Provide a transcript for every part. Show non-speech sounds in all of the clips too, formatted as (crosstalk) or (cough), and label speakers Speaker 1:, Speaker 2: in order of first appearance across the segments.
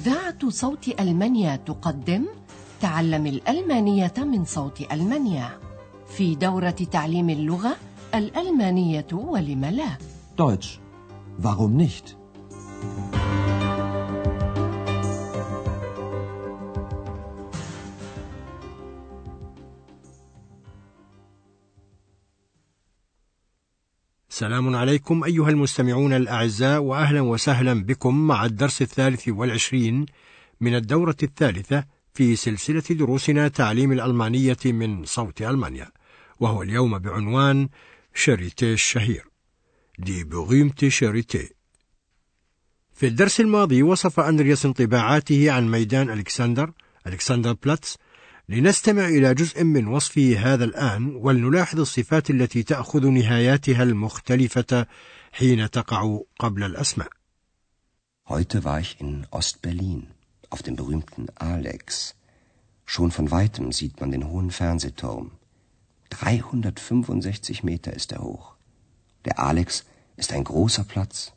Speaker 1: إذاعة صوت ألمانيا تقدم تعلم الألمانية من صوت ألمانيا في دورة تعليم اللغة الألمانية ولم لا
Speaker 2: Deutsch. Warum nicht?
Speaker 3: سلام عليكم أيها المستمعون الأعزاء وأهلا وسهلا بكم مع الدرس الثالث والعشرين من الدورة الثالثة في سلسلة دروسنا تعليم الألمانية من صوت ألمانيا وهو اليوم بعنوان شاريتي الشهير die berühmte Charité في الدرس الماضي وصف أندرياس انطباعاته عن ميدان ألكسندر ألكسندر بلاتس لنستمع إلى جزء من وصفه هذا الآن ولنلاحظ الصفات التي تأخذ نهاياتها المختلفة حين تقع قبل الأسماء.
Speaker 4: Heute war ich in Ostberlin, auf dem berühmten Alex. Schon von weitem sieht man den hohen Fernsehturm. 365 Meter ist er hoch. Der Alex ist ein großer Platz.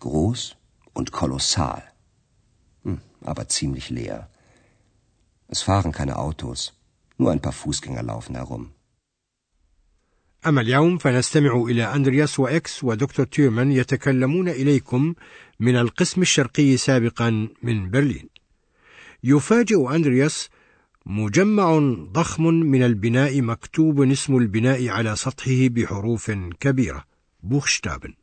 Speaker 4: Groß und kolossal. Hm, aber ziemlich leer. Es fahren keine Autos. Nur ein paar Fußgänger laufen herum.
Speaker 3: أما اليوم فنستمع إلى أندرياس وإكس ودكتور تيرمان يتكلمون إليكم من القسم الشرقي سابقا من برلين. يفاجئ أندرياس مجمع ضخم من البناء مكتوب اسم البناء على سطحه بحروف كبيرة بوخشتابن.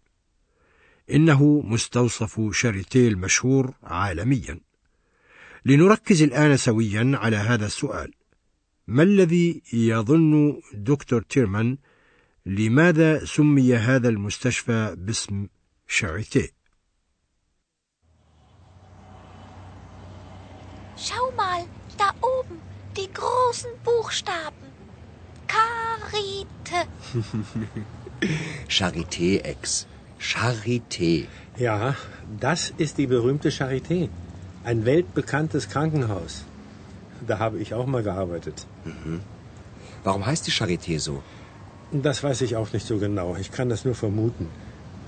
Speaker 3: إنه مستوصف شاريتيه المشهور عالميا. لنركز الآن سويا على هذا السؤال ما الذي يظن دكتور تيرمان لماذا سمي هذا المستشفى باسم شاريتي
Speaker 5: Schau mal, da oben, die großen Buchstaben. Karite.
Speaker 4: Charité, Ex. Charité.
Speaker 6: Ja, das ist die berühmte Charité. Ein weltbekanntes Krankenhaus. Da habe ich auch mal gearbeitet.
Speaker 4: Mhm. Warum heißt die Charité so?
Speaker 6: Das weiß ich auch nicht so genau. Ich kann das nur vermuten.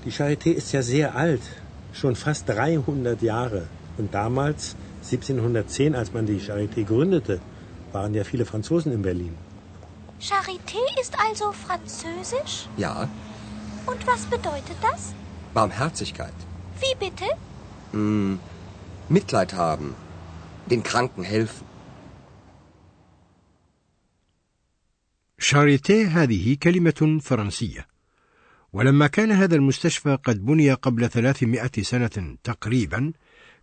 Speaker 6: Die Charité ist ja sehr alt. Schon fast 300 Jahre. Und damals, 1710, als man die Charité gründete, waren ja viele Franzosen in Berlin.
Speaker 5: Charité ist also französisch?
Speaker 4: Ja.
Speaker 5: Und was bedeutet das?
Speaker 4: Barmherzigkeit.
Speaker 5: Wie bitte?
Speaker 4: Mm, Mitleid haben. Den Kranken helfen.
Speaker 3: شاريتي هذه كلمة فرنسية ولما كان هذا المستشفى قد بني قبل 300 سنة تقريبا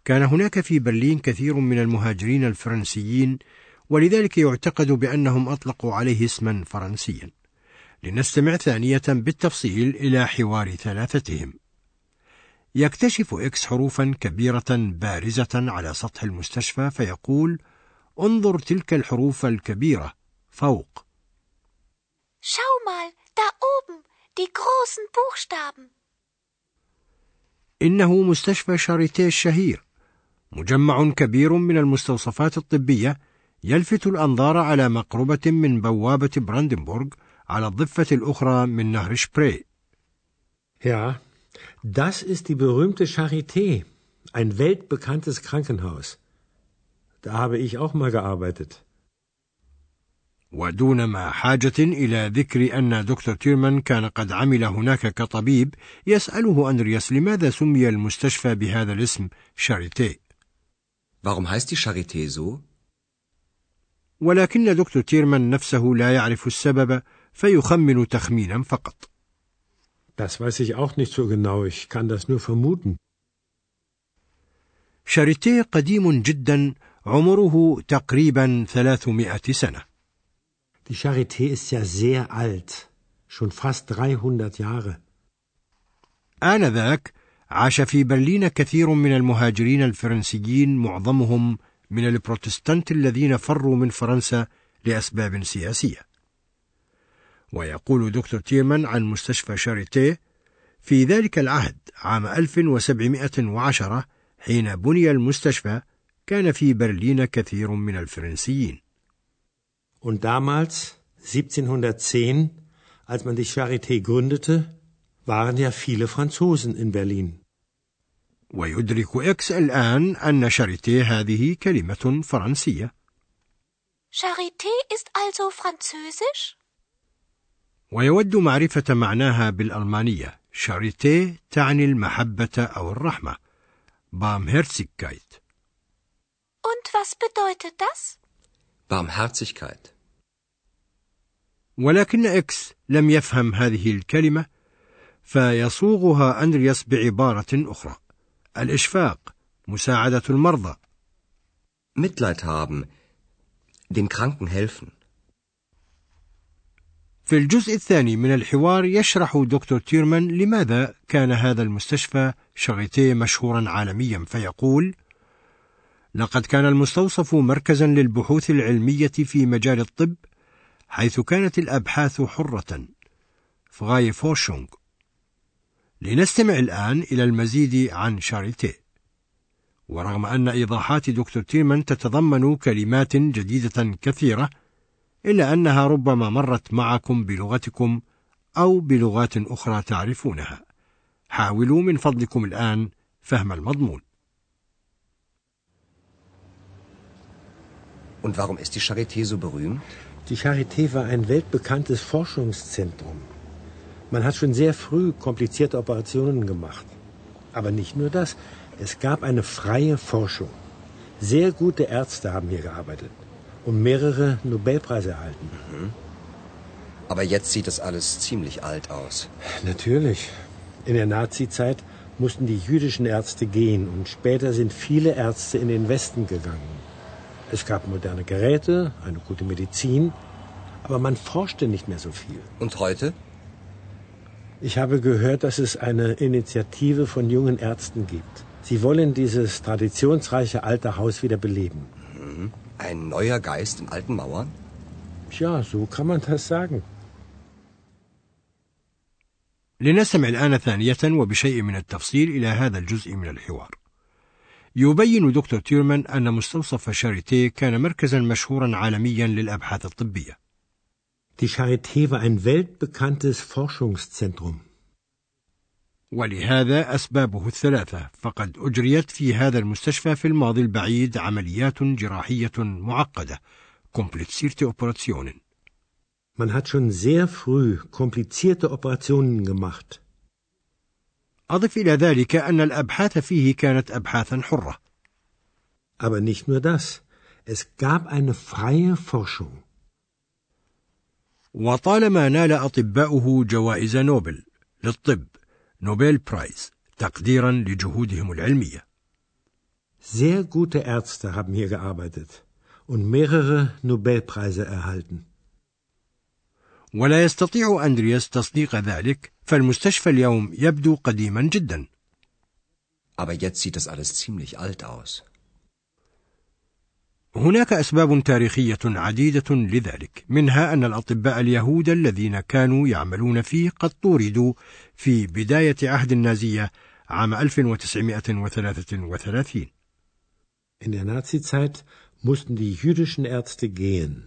Speaker 3: كان هناك في برلين كثير من المهاجرين الفرنسيين ولذلك يعتقد بأنهم أطلقوا عليه اسما فرنسيا لنستمع ثانية بالتفصيل إلى حوار ثلاثتهم يكتشف إكس حروفا كبيرة بارزة على سطح المستشفى فيقول انظر تلك الحروف الكبيرة فوق
Speaker 5: Schau mal, da oben, die großen Buchstaben.
Speaker 3: إنه مستشفى شاريتيه الشهير مجمع كبير من المستوصفات الطبية يلفت الأنظار على مقربة من بوابة براندنبورغ على الضفة الأخرى من نهر شبري.
Speaker 6: Ja, das ist die berühmte Charité. Ein weltbekanntes Krankenhaus. Da habe ich auch mal gearbeitet.
Speaker 3: ودون ما حاجة إلى ذكر أن دكتور تيرمان كان قد عمل هناك كطبيب يسأله أندرياس لماذا سمي المستشفى بهذا الاسم شاريتي
Speaker 4: Warum heißt die Charité so?
Speaker 3: ولكن دكتور تيرمان نفسه لا يعرف السبب فيخمن تخمينا فقط
Speaker 6: Das weiß ich auch nicht so genau. Ich kann das nur vermuten.
Speaker 3: شاريتي قديم جدا عمره تقريبا 300 سنة
Speaker 6: Die Charité ist ja sehr alt. Schon fast 300 Jahre.
Speaker 3: آنذاك عاش في برلين كثير من المهاجرين الفرنسيين معظمهم من البروتستانت الذين فروا من فرنسا لأسباب سياسية. ويقول دكتور تيرمان عن مستشفى شاريتيه في ذلك العهد عام 1710 حين بني المستشفى كان في برلين كثير من الفرنسيين.
Speaker 6: Und damals, 1710, als man die Charité gründete, waren ja viele Franzosen in Berlin.
Speaker 3: ويدرك إكس الآن أن شاريتي هذه كلمة فرنسية
Speaker 5: Charité ist also französisch?
Speaker 3: ويود معرفة معناها بالألمانية شاريتي تعني المحبة أو الرحمة Barmherzigkeit
Speaker 5: Und was bedeutet das?
Speaker 4: Barmherzigkeit.
Speaker 3: ولكن إكس لم يفهم هذه الكلمة فيصوغها أندرياس بعبارة أخرى الإشفاق مساعدة المرضى
Speaker 4: Mitleid haben. Den Kranken helfen.
Speaker 3: في الجزء الثاني من الحوار يشرح دكتور تيرمان لماذا كان هذا المستشفى شاريتي مشهورا عالميا فيقول لقد كان المستوصف مركزا للبحوث العلمية في مجال الطب حيث كانت الأبحاث حرة. فغاي فورشونغ لنستمع الآن إلى المزيد عن شاريتي ورغم أن إيضاحات دكتور تيرمان تتضمن كلمات جديدة كثيرة إلا أنها ربما مرت معكم بلغتكم أو بلغات أخرى تعرفونها حاولوا من فضلكم الآن فهم المضمون
Speaker 4: Und warum ist die Charité so berühmt?
Speaker 6: Die Charité war ein weltbekanntes Forschungszentrum. Man hat schon sehr früh komplizierte Operationen gemacht. Aber nicht nur das. Es gab eine freie Forschung. Sehr gute Ärzte haben hier gearbeitet und mehrere Nobelpreise erhalten.
Speaker 4: Aber jetzt sieht das alles ziemlich alt aus.
Speaker 6: Natürlich. In der Nazizeit mussten die jüdischen Ärzte gehen und später sind viele Ärzte in den Westen gegangen. Es gab moderne Geräte, eine gute Medizin, aber man forschte nicht mehr so viel.
Speaker 4: Und heute?
Speaker 6: Ich habe gehört, dass es eine Initiative von jungen Ärzten gibt. Sie wollen dieses traditionsreiche alte Haus wieder beleben.
Speaker 4: Ein neuer Geist in alten Mauern?
Speaker 6: Tja, so kann man das sagen.
Speaker 3: لنستمع الآن ثانية وبشيء من التفصيل إلى هذا الجزء من الحوار. يبين دكتور تيرمان أن مستوصف شاريتي كان مركزا مشهورا عالميا للأبحاث الطبية.
Speaker 6: Die Charité war ein weltbekanntes Forschungszentrum.
Speaker 3: ولهذا أسبابه الثلاثة فقد أجريت في هذا المستشفى في الماضي البعيد عمليات جراحية معقدة komplizierte Operationen
Speaker 6: Man hat schon sehr früh komplizierte Operationen gemacht.
Speaker 3: أضف إلى ذلك أن الأبحاث فيه كانت أبحاثا حرة
Speaker 6: Aber nicht nur das. Es gab eine freie Forschung.
Speaker 3: وطالما نال أطباؤه جوائز نوبل للطب نوبل برايز تقديرا لجهودهم العلمية
Speaker 6: Sehr gute Ärzte haben hier gearbeitet und mehrere Nobelpreise erhalten.
Speaker 3: ولا يستطيع أندرياس تصديق ذلك فالمستشفى اليوم يبدو قديما جدا
Speaker 4: Aber jetzt sieht das alles ziemlich alt aus.
Speaker 3: هناك أسباب تاريخية عديدة لذلك منها أن الأطباء اليهود الذين كانوا يعملون فيه قد طوردوا في بداية عهد النازية عام 1933
Speaker 6: In der Nazizeit mussten die jüdischen Ärzte gehen.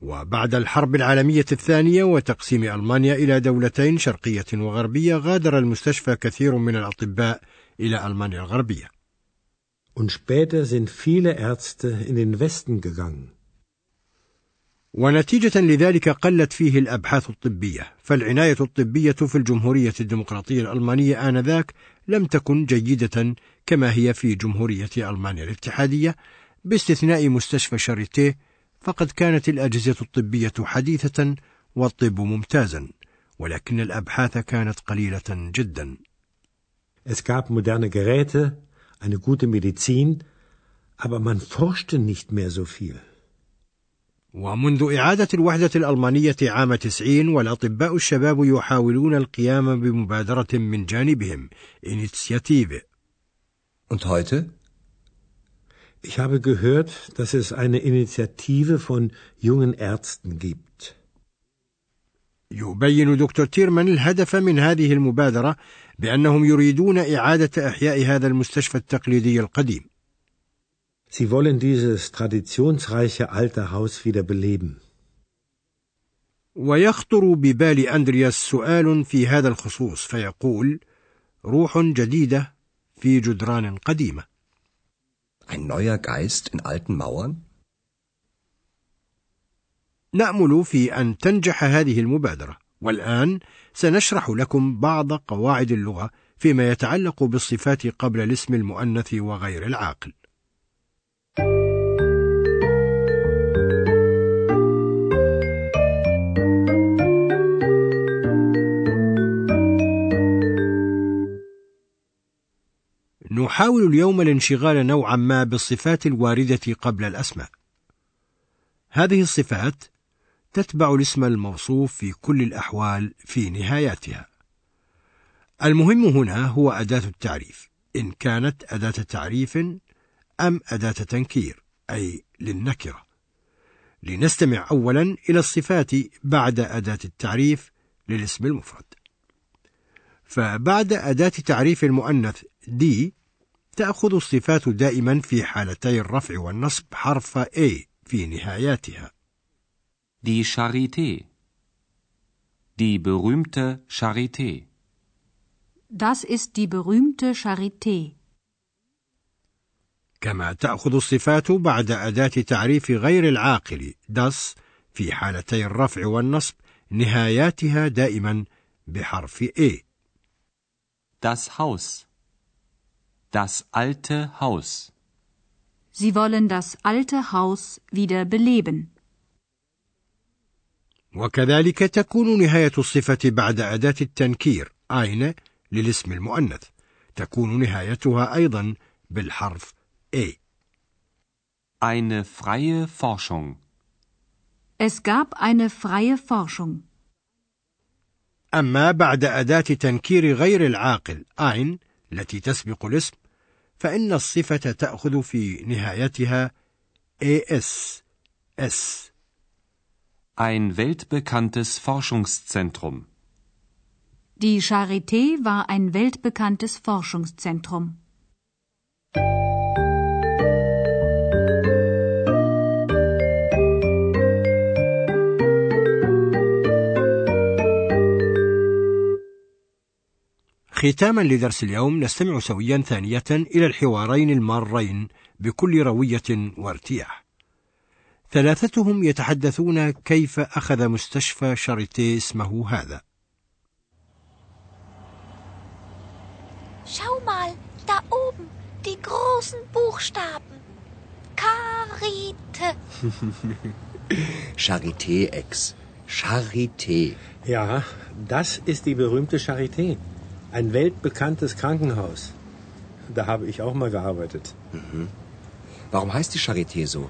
Speaker 3: وبعد الحرب العالمية الثانية وتقسيم ألمانيا إلى دولتين شرقية وغربية غادر المستشفى كثير من الأطباء إلى ألمانيا الغربية
Speaker 6: Und später sind viele Ärzte in den Westen gegangen.
Speaker 3: ونتيجة لذلك قلت فيه الأبحاث الطبية فالعناية الطبية في الجمهورية الديمقراطية الألمانية آنذاك لم تكن جيدة كما هي في جمهورية ألمانيا الاتحادية باستثناء مستشفى شاريتيه فقد كانت الأجهزة الطبية حديثة والطب ممتازا ولكن الأبحاث كانت قليلة جدا
Speaker 6: Es gab moderne Geräte, eine gute Medizin, aber man forschte nicht mehr so viel.
Speaker 3: ومنذ إعادة الوحدة الألمانية عام 90 والأطباء الشباب يحاولون القيام بمبادرة من جانبهم إنيتسياتيف
Speaker 4: Und heute?
Speaker 6: Ich habe gehört, dass es eine Initiative von jungen Ärzten gibt.
Speaker 3: يبين دكتور تيرمان الهدف من هذه المبادرة بأنهم يريدون إعادة إحياء هذا المستشفى التقليدي القديم
Speaker 6: Sie wollen dieses traditionsreiche alte Haus wieder beleben.
Speaker 3: ويخطر ببال أندرياس سؤال في هذا الخصوص فيقول روح جديدة في جدران قديمة
Speaker 4: Ein neuer Geist in alten Mauern?
Speaker 3: نأمل في أن تنجح هذه المبادرة والآن سنشرح لكم بعض قواعد اللغة فيما يتعلق بالصفات قبل الاسم المؤنث وغير العاقل نحاول اليوم الانشغال نوعا ما بالصفات الواردة قبل الأسماء. هذه الصفات تتبع الاسم الموصوف في كل الأحوال في نهاياتها. المهم هنا هو أداة التعريف، إن كانت أداة تعريف أم أداة تنكير، أي للنكرة. لنستمع أولا إلى الصفات بعد أداة التعريف للاسم المفرد. فبعد أداة تعريف المؤنث دي تأخذ الصفات دائما في حالتي الرفع والنصب حرف A في نهاياتها.
Speaker 7: Die Charité. Die berühmte Charité.
Speaker 8: Das ist die berühmte Charité.
Speaker 3: كما تأخذ الصفات بعد أداة تعريف غير العاقل das في حالتي الرفع والنصب نهاياتها دائما بحرف A.
Speaker 7: Das Haus. Das alte Haus.
Speaker 8: Sie wollen das alte Haus wieder beleben.
Speaker 3: وكذلك تكون نهاية الصفة بعد أداة التنكير أين للاسم المؤنث تكون نهايتها أيضا بالحرف A.
Speaker 7: Eine freie Forschung.
Speaker 8: Es gab eine freie Forschung.
Speaker 3: أما بعد أداة تنكير غير العاقل أين التي تسبق الاسم فإن الصفة تأخذ في نهايتها AS S
Speaker 7: Ein weltbekanntes Forschungszentrum.
Speaker 8: Die Charité war ein weltbekanntes Forschungszentrum.
Speaker 3: ختاما لدرس اليوم نستمع سويا ثانية إلى الحوارين المارين بكل روية وارتياح. ثلاثتهم يتحدثون كيف أخذ مستشفى شاريتي اسمه هذا.
Speaker 5: Schau mal, da oben, die großen Buchstaben. Karite. (laughs)
Speaker 4: Charité, Ex. Charité.
Speaker 6: Ja, das ist die berühmte Charité. Ein weltbekanntes Krankenhaus. Da habe ich auch mal gearbeitet.
Speaker 4: Warum heißt die Charité so?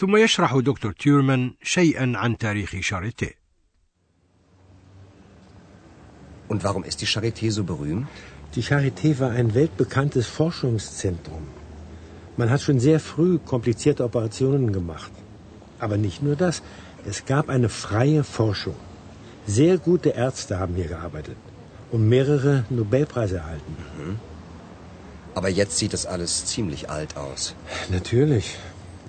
Speaker 3: ثم يشرح دكتور تيورمان شيئا عن تاريخ شاريتي.
Speaker 4: Und warum ist die Charité so berühmt?
Speaker 6: Die Charité war ein weltbekanntes Forschungszentrum. Man hat schon sehr früh komplizierte Operationen gemacht. Aber nicht nur das. Es gab eine freie Forschung. Sehr gute Ärzte haben hier gearbeitet und mehrere Nobelpreise erhalten.
Speaker 4: Aber jetzt sieht das alles ziemlich alt aus.
Speaker 6: Natürlich.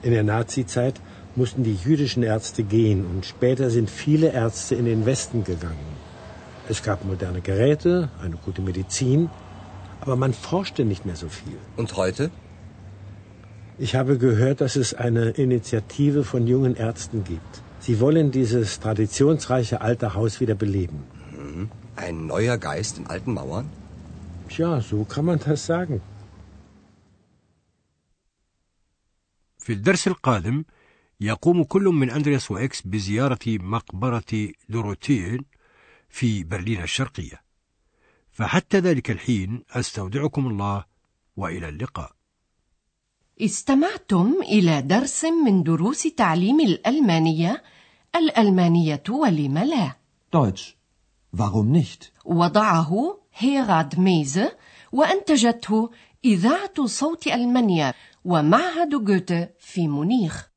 Speaker 6: In der Nazizeit mussten die jüdischen Ärzte gehen und später sind viele Ärzte in den Westen gegangen. Es gab moderne Geräte, eine gute Medizin, aber man forschte nicht mehr so viel.
Speaker 4: Und heute?
Speaker 6: Ich habe gehört, dass es eine Initiative von jungen Ärzten gibt. Sie wollen dieses traditionsreiche alte Haus wieder beleben.
Speaker 4: Ein neuer Geist in alten Mauern?
Speaker 6: Tja, so kann man das sagen.
Speaker 3: في الدرس القادم يقوم كل من أندرياس وإكس بزيارة مقبرة دوروتين في برلين الشرقية. فحتى ذلك الحين أستودعكم الله وإلى اللقاء.
Speaker 1: استمعتم إلى درس من دروس تعليم الألمانية. الألمانية ولم لا؟
Speaker 2: Deutsch. Warum nicht?
Speaker 1: وضعه هيراد ميزه وأنتجته إذاعة صوت ألمانيا. ومعهد جوته في مونيخ.